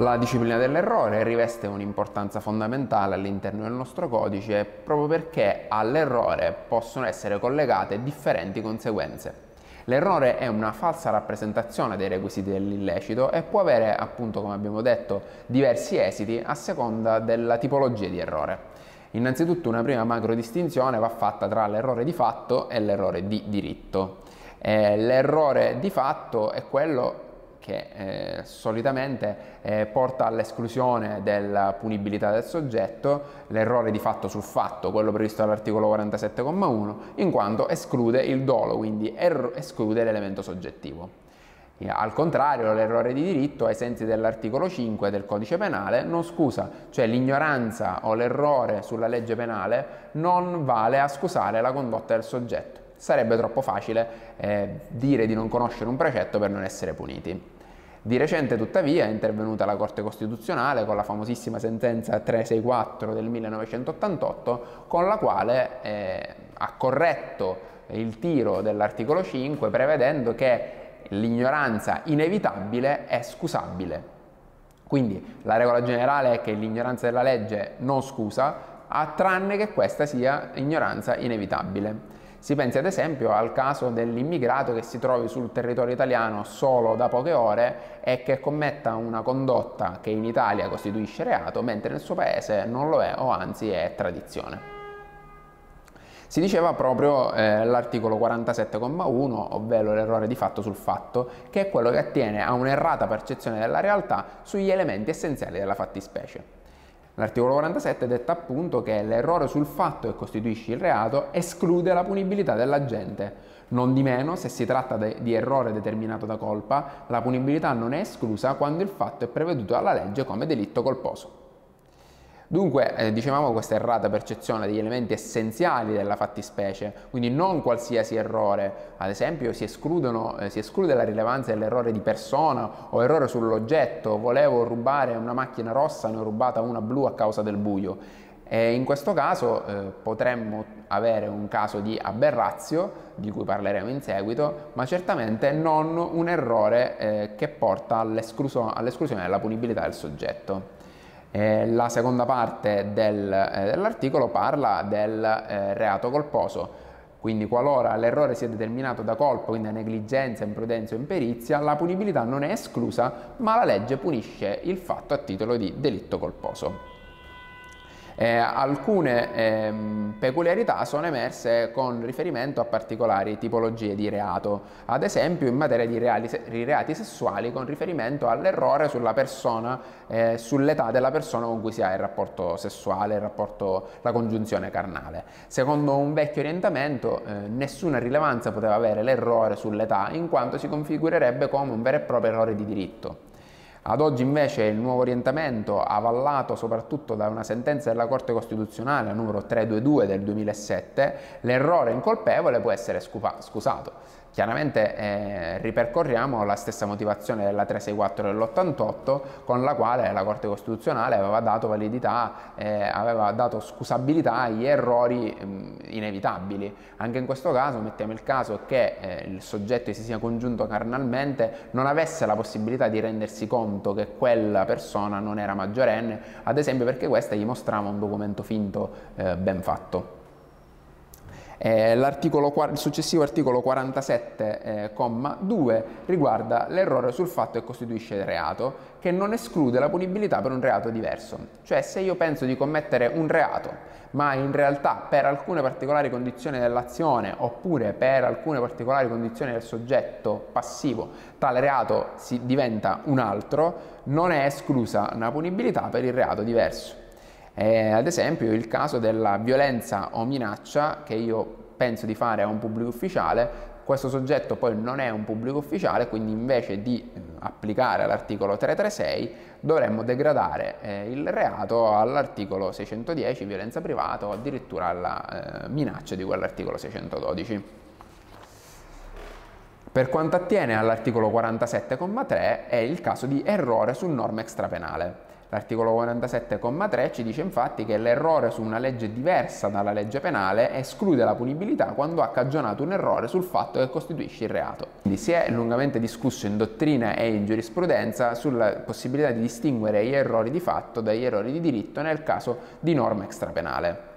La disciplina dell'errore riveste un'importanza fondamentale all'interno del nostro codice proprio perché all'errore possono essere collegate differenti conseguenze. L'errore è una falsa rappresentazione dei requisiti dell'illecito e può avere, appunto, come abbiamo detto, diversi esiti a seconda della tipologia di errore. Innanzitutto una prima macro distinzione va fatta tra l'errore di fatto e l'errore di diritto. Eh, l'errore di fatto è quello che eh, solitamente eh, porta all'esclusione della punibilità del soggetto, l'errore di fatto sul fatto, quello previsto dall'articolo 47,1, in quanto esclude il dolo, quindi er- esclude l'elemento soggettivo. Al contrario, l'errore di diritto, ai sensi dell'articolo 5 del codice penale, non scusa, cioè l'ignoranza o l'errore sulla legge penale non vale a scusare la condotta del soggetto sarebbe troppo facile eh, dire di non conoscere un precetto per non essere puniti. Di recente tuttavia è intervenuta la Corte Costituzionale con la famosissima sentenza 364 del 1988 con la quale eh, ha corretto il tiro dell'articolo 5 prevedendo che l'ignoranza inevitabile è scusabile. Quindi la regola generale è che l'ignoranza della legge non scusa, a tranne che questa sia ignoranza inevitabile. Si pensi ad esempio al caso dell'immigrato che si trovi sul territorio italiano solo da poche ore e che commetta una condotta che in Italia costituisce reato, mentre nel suo paese non lo è o anzi è tradizione. Si diceva proprio eh, l'articolo 47,1, ovvero l'errore di fatto sul fatto, che è quello che attiene a un'errata percezione della realtà sugli elementi essenziali della fattispecie. L'articolo 47 detta appunto che l'errore sul fatto che costituisce il reato esclude la punibilità dell'agente. Non di meno, se si tratta de- di errore determinato da colpa, la punibilità non è esclusa quando il fatto è preveduto dalla legge come delitto colposo. Dunque, eh, dicevamo questa errata percezione degli elementi essenziali della fattispecie, quindi non qualsiasi errore, ad esempio si, eh, si esclude la rilevanza dell'errore di persona o errore sull'oggetto, volevo rubare una macchina rossa, ne ho rubata una blu a causa del buio. E in questo caso eh, potremmo avere un caso di aberrazio, di cui parleremo in seguito, ma certamente non un errore eh, che porta all'esclusione della punibilità del soggetto. Eh, la seconda parte del, eh, dell'articolo parla del eh, reato colposo, quindi qualora l'errore sia determinato da colpo, quindi da negligenza, imprudenza o imperizia, la punibilità non è esclusa, ma la legge punisce il fatto a titolo di delitto colposo. Eh, alcune ehm, peculiarità sono emerse con riferimento a particolari tipologie di reato, ad esempio in materia di reali, di reati sessuali con riferimento all'errore sulla persona, eh, sull'età della persona con cui si ha il rapporto sessuale, il rapporto, la congiunzione carnale. Secondo un vecchio orientamento eh, nessuna rilevanza poteva avere l'errore sull'età in quanto si configurerebbe come un vero e proprio errore di diritto. Ad oggi invece il nuovo orientamento, avallato soprattutto da una sentenza della Corte Costituzionale numero 322 del 2007, l'errore incolpevole può essere scusato. Chiaramente eh, ripercorriamo la stessa motivazione della 364 dell'88 con la quale la Corte Costituzionale aveva dato validità, eh, aveva dato scusabilità agli errori mh, inevitabili. Anche in questo caso mettiamo il caso che eh, il soggetto si sia congiunto carnalmente non avesse la possibilità di rendersi conto che quella persona non era maggiorenne, ad esempio perché questa gli mostrava un documento finto eh, ben fatto. Eh, il successivo articolo 47,2 eh, riguarda l'errore sul fatto che costituisce reato, che non esclude la punibilità per un reato diverso. Cioè se io penso di commettere un reato, ma in realtà per alcune particolari condizioni dell'azione oppure per alcune particolari condizioni del soggetto passivo tale reato si diventa un altro, non è esclusa una punibilità per il reato diverso. Eh, ad esempio il caso della violenza o minaccia che io penso di fare a un pubblico ufficiale, questo soggetto poi non è un pubblico ufficiale, quindi invece di eh, applicare l'articolo 336 dovremmo degradare eh, il reato all'articolo 610 violenza privata o addirittura alla eh, minaccia di quell'articolo 612. Per quanto attiene all'articolo 47,3 è il caso di errore su norma extrapenale. L'articolo 47,3 ci dice infatti che l'errore su una legge diversa dalla legge penale esclude la punibilità quando ha cagionato un errore sul fatto che costituisce il reato. Quindi si è lungamente discusso in dottrina e in giurisprudenza sulla possibilità di distinguere gli errori di fatto dagli errori di diritto nel caso di norma extrapenale.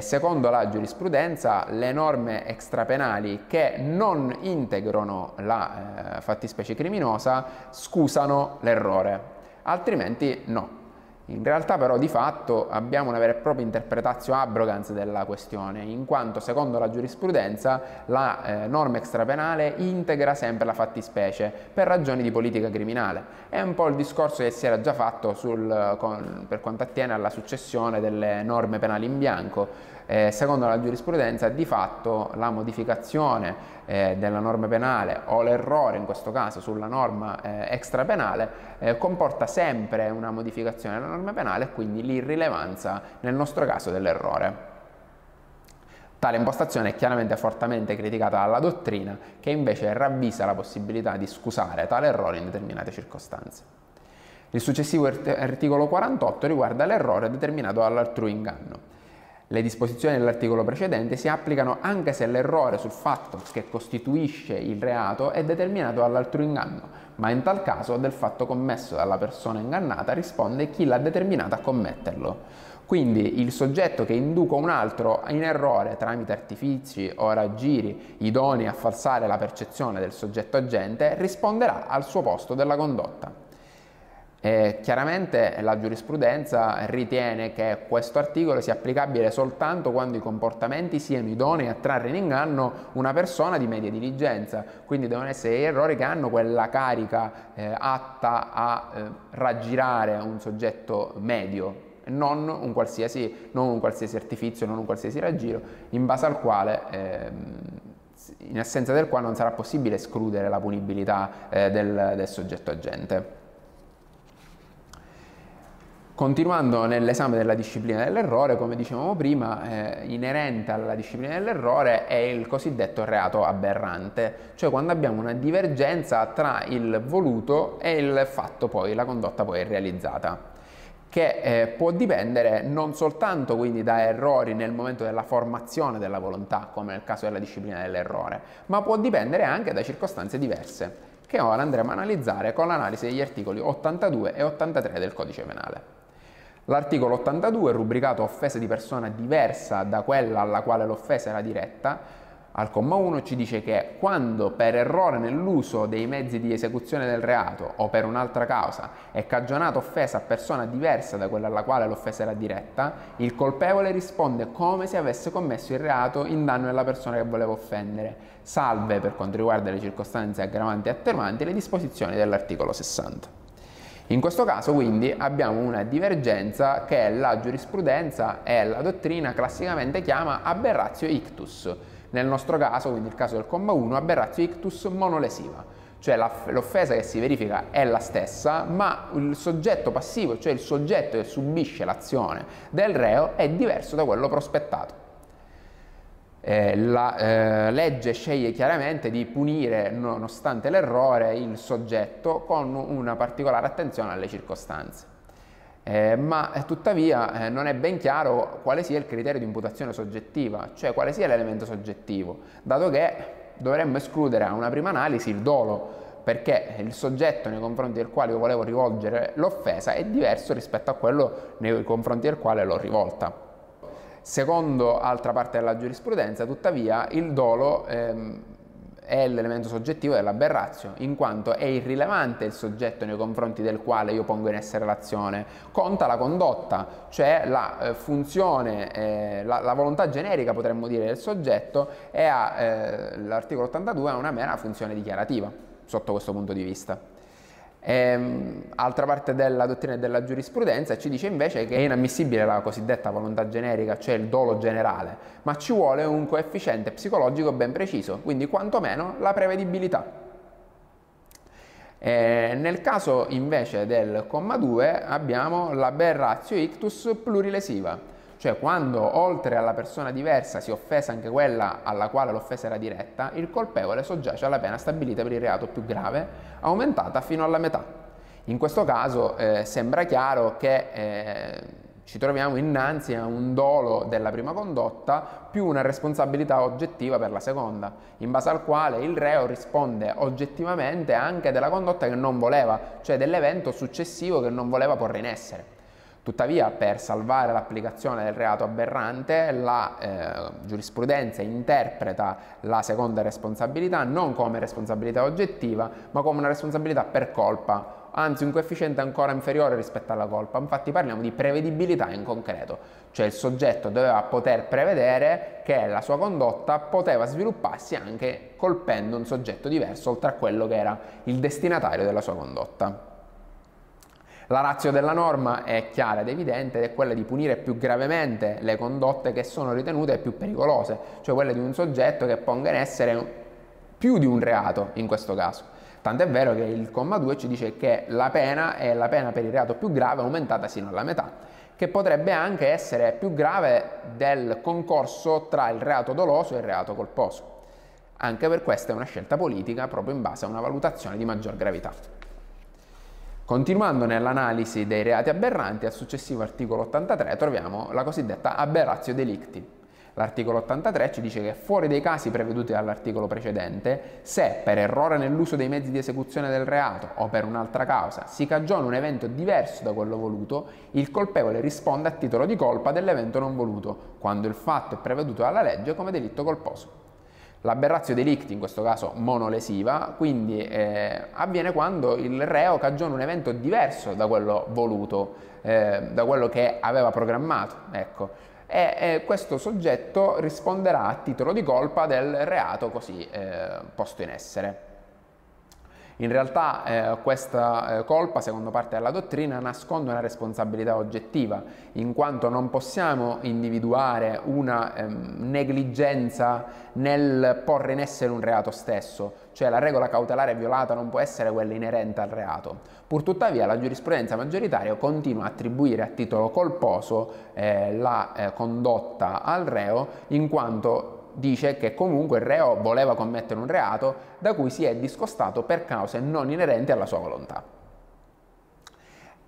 Secondo la giurisprudenza, le norme extrapenali che non integrano la eh, fattispecie criminosa scusano l'errore, altrimenti no. In realtà però di fatto abbiamo una vera e propria interpretatio abrogans della questione, in quanto secondo la giurisprudenza la eh, norma extrapenale integra sempre la fattispecie per ragioni di politica criminale. È un po' il discorso che si era già fatto sul, con, per quanto attiene alla successione delle norme penali in bianco, eh, secondo la giurisprudenza di fatto la modificazione eh, della norma penale o l'errore in questo caso sulla norma eh, extrapenale eh, comporta sempre una modificazione della norma penale e quindi l'irrilevanza nel nostro caso dell'errore. Tale impostazione è chiaramente fortemente criticata dalla dottrina che invece ravvisa la possibilità di scusare tale errore in determinate circostanze. Il successivo articolo 48 riguarda l'errore determinato dall'altrui inganno. Le disposizioni dell'articolo precedente si applicano anche se l'errore sul fatto che costituisce il reato è determinato dall'altro inganno, ma in tal caso del fatto commesso dalla persona ingannata risponde chi l'ha determinato a commetterlo. Quindi il soggetto che induca un altro in errore tramite artifici o raggiri idonei a falsare la percezione del soggetto agente risponderà al suo posto della condotta. Eh, chiaramente la giurisprudenza ritiene che questo articolo sia applicabile soltanto quando i comportamenti siano idonei a trarre in inganno una persona di media diligenza, quindi devono essere errori che hanno quella carica eh, atta a eh, raggirare un soggetto medio, non un, qualsiasi, non un qualsiasi artifizio, non un qualsiasi raggiro, in base al quale ehm, in assenza del quale non sarà possibile escludere la punibilità eh, del, del soggetto agente. Continuando nell'esame della disciplina dell'errore, come dicevamo prima, eh, inerente alla disciplina dell'errore è il cosiddetto reato aberrante, cioè quando abbiamo una divergenza tra il voluto e il fatto poi, la condotta poi realizzata, che eh, può dipendere non soltanto quindi da errori nel momento della formazione della volontà, come nel caso della disciplina dell'errore, ma può dipendere anche da circostanze diverse, che ora andremo a analizzare con l'analisi degli articoli 82 e 83 del codice penale. L'articolo 82, rubricato offesa di persona diversa da quella alla quale l'offesa era diretta, al comma 1 ci dice che quando per errore nell'uso dei mezzi di esecuzione del reato o per un'altra causa è cagionata offesa a persona diversa da quella alla quale l'offesa era diretta, il colpevole risponde come se avesse commesso il reato in danno della persona che voleva offendere, salve per quanto riguarda le circostanze aggravanti e attenuanti le disposizioni dell'articolo 60. In questo caso quindi abbiamo una divergenza che la giurisprudenza e la dottrina classicamente chiama aberratio ictus. Nel nostro caso, quindi il caso del comma 1, aberratio ictus monolesiva, cioè l'offesa che si verifica è la stessa, ma il soggetto passivo, cioè il soggetto che subisce l'azione del reo, è diverso da quello prospettato eh, la eh, legge sceglie chiaramente di punire, nonostante l'errore, il soggetto con una particolare attenzione alle circostanze. Eh, ma eh, tuttavia eh, non è ben chiaro quale sia il criterio di imputazione soggettiva, cioè quale sia l'elemento soggettivo, dato che dovremmo escludere a una prima analisi il dolo, perché il soggetto nei confronti del quale io volevo rivolgere l'offesa è diverso rispetto a quello nei confronti del quale l'ho rivolta. Secondo altra parte della giurisprudenza, tuttavia, il dolo ehm, è l'elemento soggettivo dell'aberrazio, in quanto è irrilevante il soggetto nei confronti del quale io pongo in essere l'azione, conta la condotta, cioè la eh, funzione, eh, la, la, volontà generica potremmo dire del soggetto e eh, l'articolo 82 ha una mera funzione dichiarativa sotto questo punto di vista. Ehm, altra parte della dottrina della giurisprudenza ci dice invece che è inammissibile la cosiddetta volontà generica, cioè il dolo generale, ma ci vuole un coefficiente psicologico ben preciso, quindi quantomeno la prevedibilità. Eh, nel caso invece del comma 2 abbiamo la ratio ictus plurilesiva, cioè quando oltre alla persona diversa si offesa anche quella alla quale l'offesa era diretta, il colpevole soggiace alla pena stabilita per il reato più grave, aumentata fino alla metà. In questo caso eh, sembra chiaro che eh, ci troviamo innanzi a un dolo della prima condotta più una responsabilità oggettiva per la seconda, in base al quale il reo risponde oggettivamente anche della condotta che non voleva, cioè dell'evento successivo che non voleva porre in essere. Tuttavia, per salvare l'applicazione del reato aberrante, la eh, giurisprudenza interpreta la seconda responsabilità non come responsabilità oggettiva, ma come una responsabilità per colpa, anzi un coefficiente ancora inferiore rispetto alla colpa. Infatti parliamo di prevedibilità in concreto, cioè il soggetto doveva poter prevedere che la sua condotta poteva svilupparsi anche colpendo un soggetto diverso, oltre a quello che era il destinatario della sua condotta. La razza della norma è chiara ed evidente ed è quella di punire più gravemente le condotte che sono ritenute più pericolose, cioè quelle di un soggetto che ponga in essere più di un reato in questo caso. Tant'è vero che il comma 2 ci dice che la pena è la pena per il reato più grave aumentata sino alla metà, che potrebbe anche essere più grave del concorso tra il reato doloso e il reato colposo. Anche per questa è una scelta politica proprio in base a una valutazione di maggior gravità. Continuando nell'analisi dei reati aberranti, al successivo articolo 83 troviamo la cosiddetta aberratio delicti. L'articolo 83 ci dice che fuori dei casi preveduti dall'articolo precedente, se per errore nell'uso dei mezzi di esecuzione del reato o per un'altra causa si cagiona un evento diverso da quello voluto, il colpevole risponde a titolo di colpa dell'evento non voluto, quando il fatto è preveduto dalla legge come delitto colposo. L'aberrazio delicti, in questo caso monolesiva, quindi eh, avviene quando il reo cagiona un evento diverso da quello voluto, eh, da quello che aveva programmato. Ecco. E, e, questo soggetto risponderà a titolo di colpa del reato così eh, posto in essere. In realtà eh, questa eh, colpa, secondo parte della dottrina, nasconde una responsabilità oggettiva, in quanto non possiamo individuare una ehm, negligenza nel porre in essere un reato stesso, cioè la regola cautelare violata non può essere quella inerente al reato. Purtuttavia la giurisprudenza maggioritaria continua a attribuire a titolo colposo eh, la eh, condotta al reo in quanto dice che comunque il reo voleva commettere un reato da cui si è discostato per cause non inerenti alla sua volontà.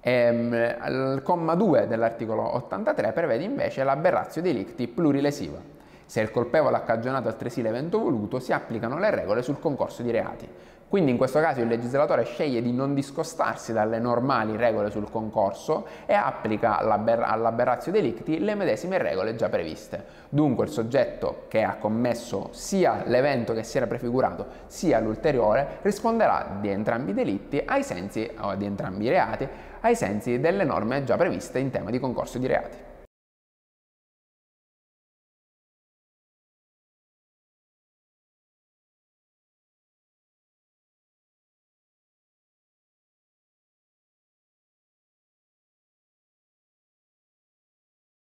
Ehm, il comma 2 dell'articolo 83 prevede invece l'aberrazio delicti plurilesiva. Se il colpevole ha cagionato altresì l'evento voluto, si applicano le regole sul concorso di reati. Quindi in questo caso il legislatore sceglie di non discostarsi dalle normali regole sul concorso e applica all'aberrazio delicti le medesime regole già previste. Dunque il soggetto che ha commesso sia l'evento che si era prefigurato sia l'ulteriore risponderà di entrambi i delitti ai sensi, o di entrambi i reati ai sensi delle norme già previste in tema di concorso di reati.